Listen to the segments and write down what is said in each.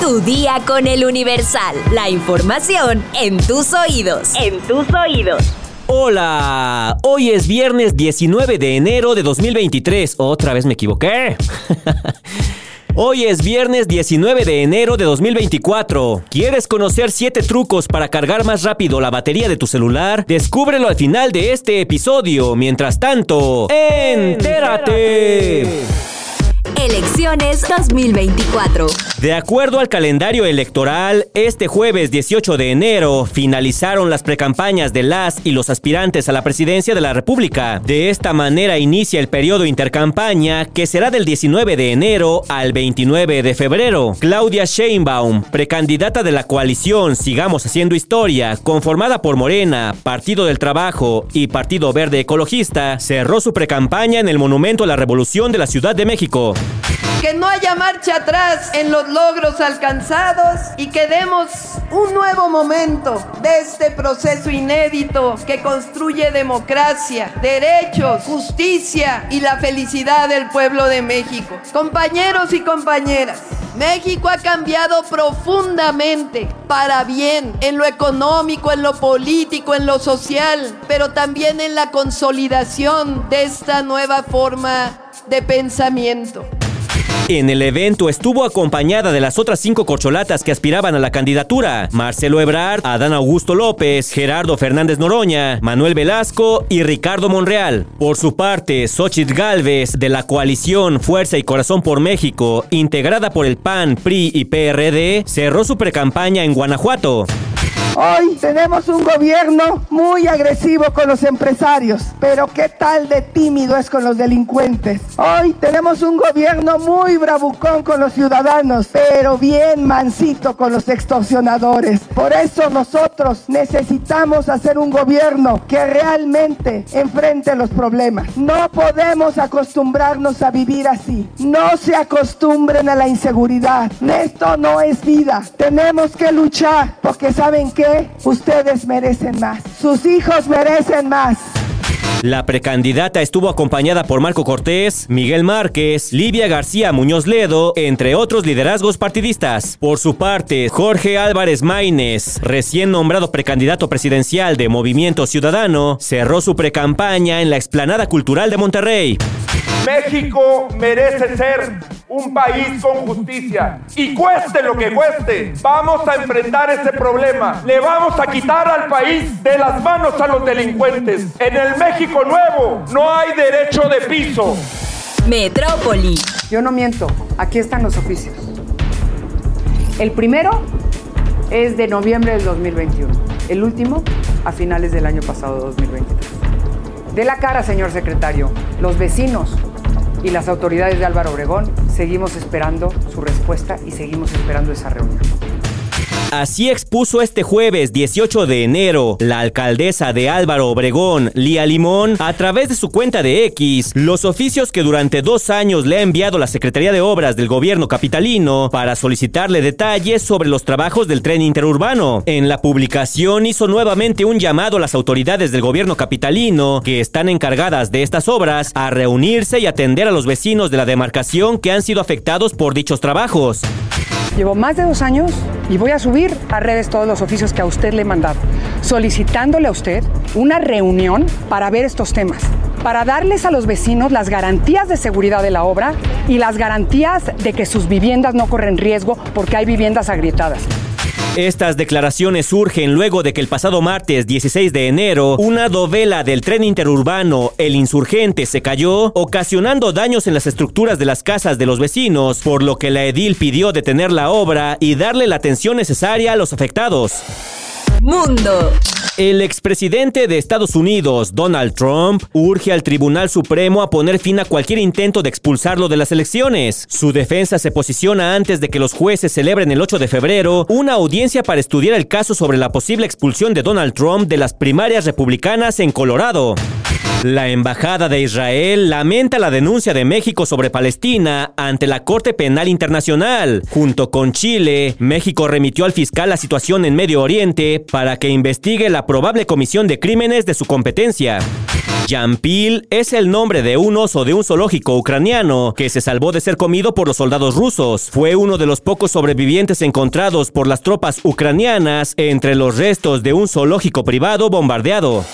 Tu día con el Universal. La información en tus oídos. En tus oídos. Hola, hoy es viernes 19 de enero de 2023. Otra vez me equivoqué. Hoy es viernes 19 de enero de 2024. ¿Quieres conocer 7 trucos para cargar más rápido la batería de tu celular? Descúbrelo al final de este episodio. Mientras tanto, ¡entérate! Elecciones 2024. De acuerdo al calendario electoral, este jueves 18 de enero finalizaron las precampañas de las y los aspirantes a la presidencia de la República. De esta manera inicia el periodo intercampaña que será del 19 de enero al 29 de febrero. Claudia Sheinbaum, precandidata de la coalición Sigamos Haciendo Historia, conformada por Morena, Partido del Trabajo y Partido Verde Ecologista, cerró su precampaña en el Monumento a la Revolución de la Ciudad de México. Que no haya marcha atrás en los logros alcanzados y que demos un nuevo momento de este proceso inédito que construye democracia, derechos, justicia y la felicidad del pueblo de México. Compañeros y compañeras, México ha cambiado profundamente para bien en lo económico, en lo político, en lo social, pero también en la consolidación de esta nueva forma de pensamiento. En el evento estuvo acompañada de las otras cinco corcholatas que aspiraban a la candidatura: Marcelo Ebrard, Adán Augusto López, Gerardo Fernández Noroña, Manuel Velasco y Ricardo Monreal. Por su parte, Xochitl Galvez, de la coalición Fuerza y Corazón por México, integrada por el PAN, PRI y PRD, cerró su precampaña en Guanajuato. Hoy tenemos un gobierno muy agresivo con los empresarios, pero qué tal de tímido es con los delincuentes. Hoy tenemos un gobierno muy bravucón con los ciudadanos, pero bien mansito con los extorsionadores. Por eso nosotros necesitamos hacer un gobierno que realmente enfrente los problemas. No podemos acostumbrarnos a vivir así. No se acostumbren a la inseguridad. Esto no es vida. Tenemos que luchar porque saben que ustedes merecen más. Sus hijos merecen más. La precandidata estuvo acompañada por Marco Cortés, Miguel Márquez, Livia García Muñoz Ledo, entre otros liderazgos partidistas. Por su parte, Jorge Álvarez Maínez, recién nombrado precandidato presidencial de Movimiento Ciudadano, cerró su precampaña en la explanada cultural de Monterrey. México merece ser un país con justicia. Y cueste lo que cueste, vamos a enfrentar ese problema. Le vamos a quitar al país de las manos a los delincuentes. En el México nuevo no hay derecho de piso. Metrópoli. Yo no miento, aquí están los oficios. El primero es de noviembre del 2021, el último a finales del año pasado, 2023. De la cara, señor secretario, los vecinos y las autoridades de Álvaro Obregón seguimos esperando su respuesta y seguimos esperando esa reunión. Así expuso este jueves 18 de enero la alcaldesa de Álvaro Obregón, Lía Limón, a través de su cuenta de X, los oficios que durante dos años le ha enviado la Secretaría de Obras del gobierno capitalino para solicitarle detalles sobre los trabajos del tren interurbano. En la publicación hizo nuevamente un llamado a las autoridades del gobierno capitalino que están encargadas de estas obras a reunirse y atender a los vecinos de la demarcación que han sido afectados por dichos trabajos. Llevo más de dos años y voy a subir a redes todos los oficios que a usted le he mandado, solicitándole a usted una reunión para ver estos temas, para darles a los vecinos las garantías de seguridad de la obra y las garantías de que sus viviendas no corren riesgo porque hay viviendas agrietadas. Estas declaraciones surgen luego de que el pasado martes 16 de enero, una dovela del tren interurbano El Insurgente se cayó, ocasionando daños en las estructuras de las casas de los vecinos, por lo que la edil pidió detener la obra y darle la atención necesaria a los afectados. Mundo. El expresidente de Estados Unidos, Donald Trump, urge al Tribunal Supremo a poner fin a cualquier intento de expulsarlo de las elecciones. Su defensa se posiciona antes de que los jueces celebren el 8 de febrero una audiencia para estudiar el caso sobre la posible expulsión de Donald Trump de las primarias republicanas en Colorado. La Embajada de Israel lamenta la denuncia de México sobre Palestina ante la Corte Penal Internacional. Junto con Chile, México remitió al fiscal la situación en Medio Oriente para que investigue la probable comisión de crímenes de su competencia. Yampil es el nombre de un oso de un zoológico ucraniano que se salvó de ser comido por los soldados rusos. Fue uno de los pocos sobrevivientes encontrados por las tropas ucranianas entre los restos de un zoológico privado bombardeado.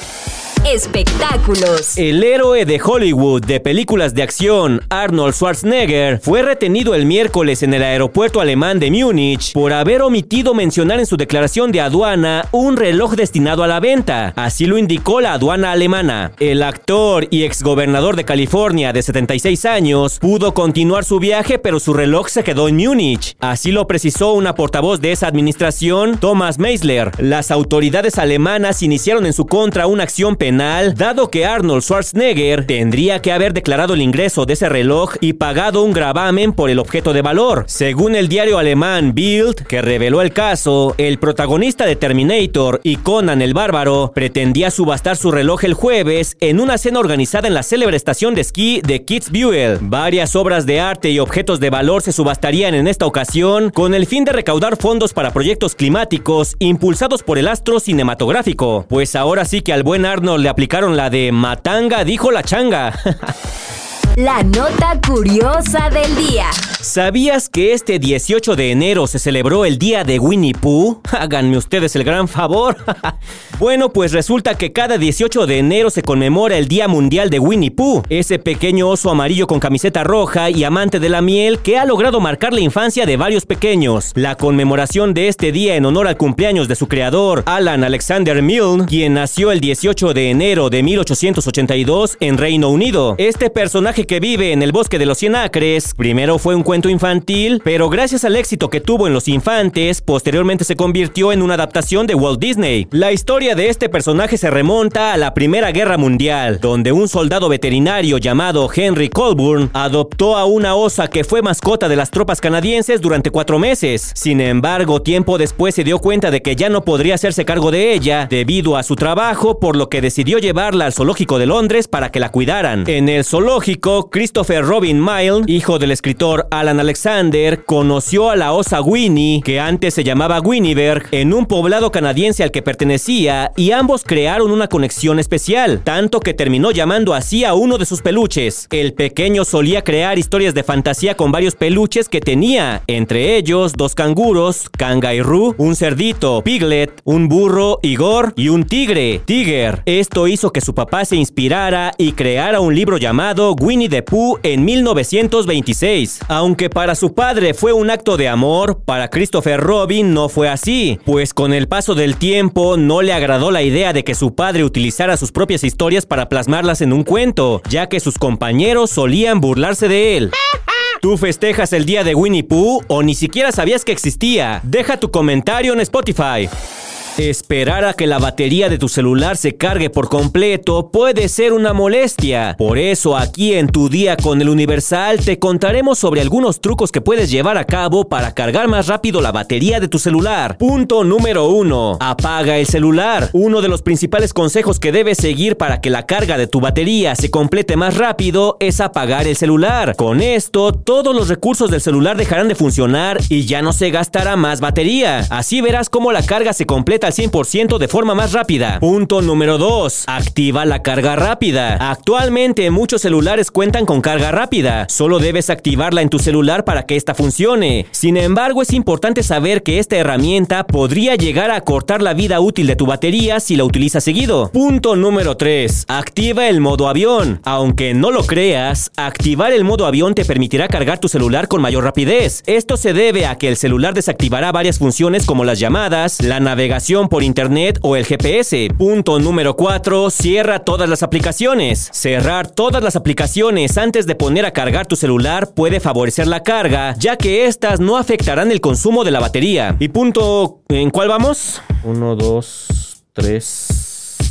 Espectáculos. El héroe de Hollywood de películas de acción, Arnold Schwarzenegger, fue retenido el miércoles en el aeropuerto alemán de Múnich por haber omitido mencionar en su declaración de aduana un reloj destinado a la venta. Así lo indicó la aduana alemana. El actor y exgobernador de California de 76 años pudo continuar su viaje, pero su reloj se quedó en Múnich. Así lo precisó una portavoz de esa administración, Thomas Meisler. Las autoridades alemanas iniciaron en su contra una acción penal dado que Arnold Schwarzenegger tendría que haber declarado el ingreso de ese reloj y pagado un gravamen por el objeto de valor. Según el diario alemán Bild, que reveló el caso, el protagonista de Terminator y Conan el Bárbaro pretendía subastar su reloj el jueves en una cena organizada en la célebre estación de esquí de Kitzbühel. Varias obras de arte y objetos de valor se subastarían en esta ocasión con el fin de recaudar fondos para proyectos climáticos impulsados por el astro cinematográfico. Pues ahora sí que al buen Arnold le aplicaron la de Matanga, dijo la changa. La nota curiosa del día. ¿Sabías que este 18 de enero se celebró el día de Winnie Pooh? Háganme ustedes el gran favor. bueno, pues resulta que cada 18 de enero se conmemora el Día Mundial de Winnie Pooh, ese pequeño oso amarillo con camiseta roja y amante de la miel que ha logrado marcar la infancia de varios pequeños. La conmemoración de este día en honor al cumpleaños de su creador, Alan Alexander Milne, quien nació el 18 de enero de 1882 en Reino Unido. Este personaje que vive en el bosque de los cien acres. Primero fue un cuento infantil, pero gracias al éxito que tuvo en Los Infantes, posteriormente se convirtió en una adaptación de Walt Disney. La historia de este personaje se remonta a la Primera Guerra Mundial, donde un soldado veterinario llamado Henry Colburn adoptó a una osa que fue mascota de las tropas canadienses durante cuatro meses. Sin embargo, tiempo después se dio cuenta de que ya no podría hacerse cargo de ella debido a su trabajo, por lo que decidió llevarla al zoológico de Londres para que la cuidaran. En el zoológico, Christopher Robin Mile, hijo del escritor Alan Alexander, conoció a la osa Winnie, que antes se llamaba Winnieberg, en un poblado canadiense al que pertenecía y ambos crearon una conexión especial, tanto que terminó llamando así a uno de sus peluches. El pequeño solía crear historias de fantasía con varios peluches que tenía, entre ellos dos canguros, un cerdito, Piglet, un burro, Igor y un tigre, Tiger. Esto hizo que su papá se inspirara y creara un libro llamado Winnie Winnie the Pooh en 1926. Aunque para su padre fue un acto de amor, para Christopher Robin no fue así, pues con el paso del tiempo no le agradó la idea de que su padre utilizara sus propias historias para plasmarlas en un cuento, ya que sus compañeros solían burlarse de él. ¿Tú festejas el día de Winnie Pooh o ni siquiera sabías que existía? Deja tu comentario en Spotify. Esperar a que la batería de tu celular se cargue por completo puede ser una molestia. Por eso aquí en Tu Día con el Universal te contaremos sobre algunos trucos que puedes llevar a cabo para cargar más rápido la batería de tu celular. Punto número 1. Apaga el celular. Uno de los principales consejos que debes seguir para que la carga de tu batería se complete más rápido es apagar el celular. Con esto, todos los recursos del celular dejarán de funcionar y ya no se gastará más batería. Así verás cómo la carga se completa al 100% de forma más rápida. Punto número 2. Activa la carga rápida. Actualmente muchos celulares cuentan con carga rápida. Solo debes activarla en tu celular para que esta funcione. Sin embargo, es importante saber que esta herramienta podría llegar a cortar la vida útil de tu batería si la utilizas seguido. Punto número 3. Activa el modo avión. Aunque no lo creas, activar el modo avión te permitirá cargar tu celular con mayor rapidez. Esto se debe a que el celular desactivará varias funciones como las llamadas, la navegación por internet o el GPS. Punto número 4. Cierra todas las aplicaciones. Cerrar todas las aplicaciones antes de poner a cargar tu celular puede favorecer la carga, ya que estas no afectarán el consumo de la batería. Y punto... ¿En cuál vamos? 1, 2, 3...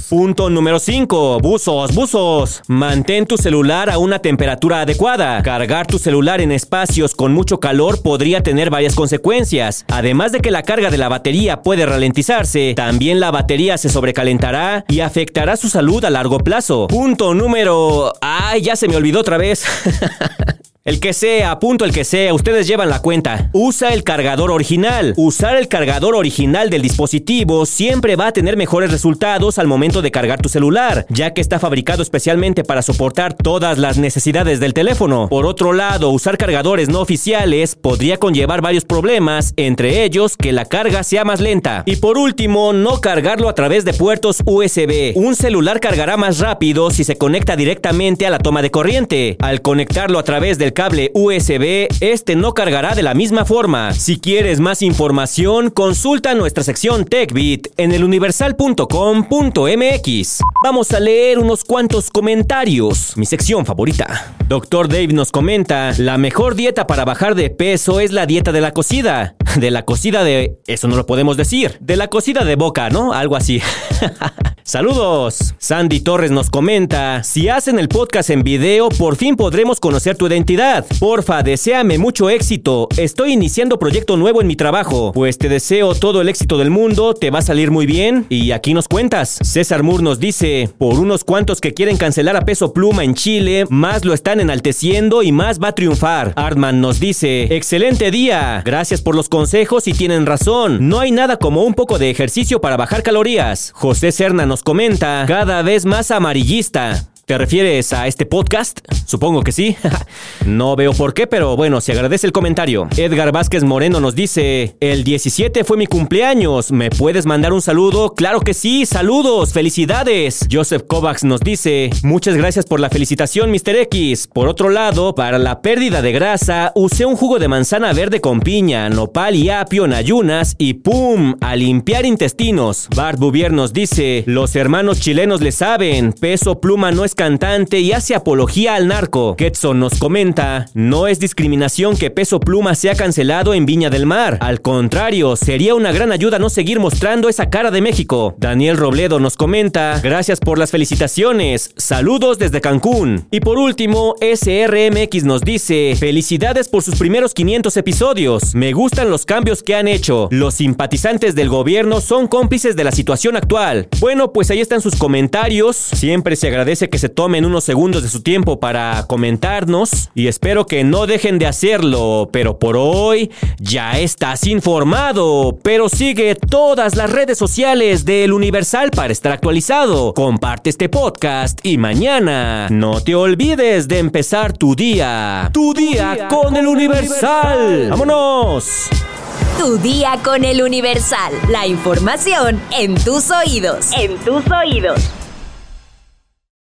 Punto número 5. Buzos, buzos. Mantén tu celular a una temperatura adecuada. Cargar tu celular en espacios con mucho calor podría tener varias consecuencias. Además de que la carga de la batería puede ralentizarse, también la batería se sobrecalentará y afectará su salud a largo plazo. Punto número... ¡Ay, ya se me olvidó otra vez! El que sea, punto el que sea, ustedes llevan la cuenta. Usa el cargador original. Usar el cargador original del dispositivo siempre va a tener mejores resultados al momento de cargar tu celular, ya que está fabricado especialmente para soportar todas las necesidades del teléfono. Por otro lado, usar cargadores no oficiales podría conllevar varios problemas, entre ellos que la carga sea más lenta. Y por último, no cargarlo a través de puertos USB. Un celular cargará más rápido si se conecta directamente a la toma de corriente. Al conectarlo a través del cable USB, este no cargará de la misma forma. Si quieres más información, consulta nuestra sección TechBit en eluniversal.com.mx. Vamos a leer unos cuantos comentarios, mi sección favorita. Doctor Dave nos comenta, la mejor dieta para bajar de peso es la dieta de la cocida. De la cocida de... Eso no lo podemos decir. De la cocida de boca, ¿no? Algo así. Saludos. Sandy Torres nos comenta, si hacen el podcast en video, por fin podremos conocer tu identidad. Porfa, deséame mucho éxito. Estoy iniciando proyecto nuevo en mi trabajo. Pues te deseo todo el éxito del mundo, te va a salir muy bien. Y aquí nos cuentas. César Moore nos dice, por unos cuantos que quieren cancelar a peso pluma en Chile, más lo están enalteciendo y más va a triunfar. Artman nos dice, excelente día. Gracias por los consejos y tienen razón. No hay nada como un poco de ejercicio para bajar calorías. José Serna nos comenta, cada vez más amarillista. ¿Te refieres a este podcast? Supongo que sí. no veo por qué, pero bueno, se agradece el comentario. Edgar Vázquez Moreno nos dice, el 17 fue mi cumpleaños, ¿me puedes mandar un saludo? Claro que sí, saludos, felicidades. Joseph Kovacs nos dice, muchas gracias por la felicitación, Mr. X. Por otro lado, para la pérdida de grasa, usé un jugo de manzana verde con piña, nopal y apio en ayunas y ¡pum! A limpiar intestinos. Bart Bouvier nos dice, los hermanos chilenos le saben, peso pluma no es cantante y hace apología al narco. Ketson nos comenta, no es discriminación que Peso Pluma sea cancelado en Viña del Mar. Al contrario, sería una gran ayuda no seguir mostrando esa cara de México. Daniel Robledo nos comenta, gracias por las felicitaciones. Saludos desde Cancún. Y por último, SRMX nos dice, felicidades por sus primeros 500 episodios. Me gustan los cambios que han hecho. Los simpatizantes del gobierno son cómplices de la situación actual. Bueno, pues ahí están sus comentarios. Siempre se agradece que se tomen unos segundos de su tiempo para comentarnos y espero que no dejen de hacerlo, pero por hoy ya estás informado, pero sigue todas las redes sociales del Universal para estar actualizado. Comparte este podcast y mañana no te olvides de empezar tu día. Tu, día, día, con, con el Universal. ¡Vámonos! Tu día con el Universal. La información en tus oídos. En tus oídos.